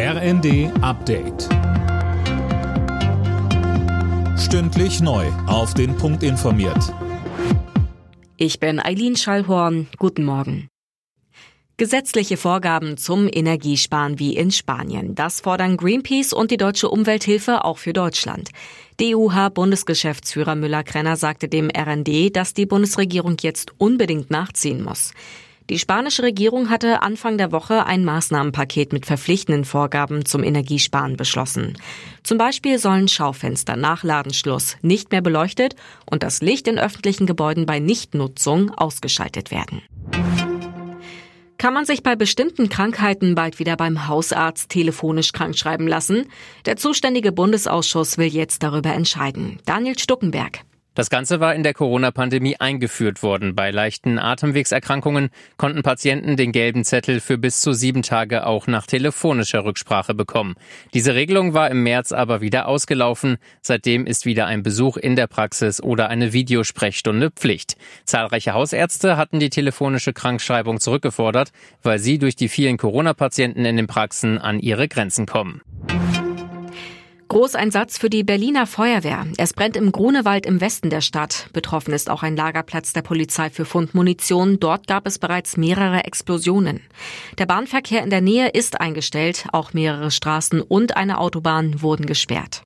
RND Update. Stündlich neu. Auf den Punkt informiert. Ich bin Eileen Schallhorn. Guten Morgen. Gesetzliche Vorgaben zum Energiesparen wie in Spanien. Das fordern Greenpeace und die Deutsche Umwelthilfe auch für Deutschland. DUH-Bundesgeschäftsführer Müller-Krenner sagte dem RND, dass die Bundesregierung jetzt unbedingt nachziehen muss. Die spanische Regierung hatte Anfang der Woche ein Maßnahmenpaket mit verpflichtenden Vorgaben zum Energiesparen beschlossen. Zum Beispiel sollen Schaufenster nach Ladenschluss nicht mehr beleuchtet und das Licht in öffentlichen Gebäuden bei Nichtnutzung ausgeschaltet werden. Kann man sich bei bestimmten Krankheiten bald wieder beim Hausarzt telefonisch krankschreiben lassen? Der zuständige Bundesausschuss will jetzt darüber entscheiden. Daniel Stuckenberg. Das Ganze war in der Corona-Pandemie eingeführt worden. Bei leichten Atemwegserkrankungen konnten Patienten den gelben Zettel für bis zu sieben Tage auch nach telefonischer Rücksprache bekommen. Diese Regelung war im März aber wieder ausgelaufen. Seitdem ist wieder ein Besuch in der Praxis oder eine Videosprechstunde Pflicht. Zahlreiche Hausärzte hatten die telefonische Krankschreibung zurückgefordert, weil sie durch die vielen Corona-Patienten in den Praxen an ihre Grenzen kommen. Großeinsatz für die Berliner Feuerwehr. Es brennt im Grunewald im Westen der Stadt. Betroffen ist auch ein Lagerplatz der Polizei für Fundmunition. Dort gab es bereits mehrere Explosionen. Der Bahnverkehr in der Nähe ist eingestellt. Auch mehrere Straßen und eine Autobahn wurden gesperrt.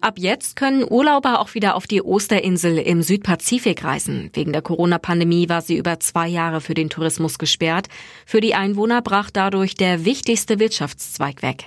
Ab jetzt können Urlauber auch wieder auf die Osterinsel im Südpazifik reisen. Wegen der Corona-Pandemie war sie über zwei Jahre für den Tourismus gesperrt. Für die Einwohner brach dadurch der wichtigste Wirtschaftszweig weg.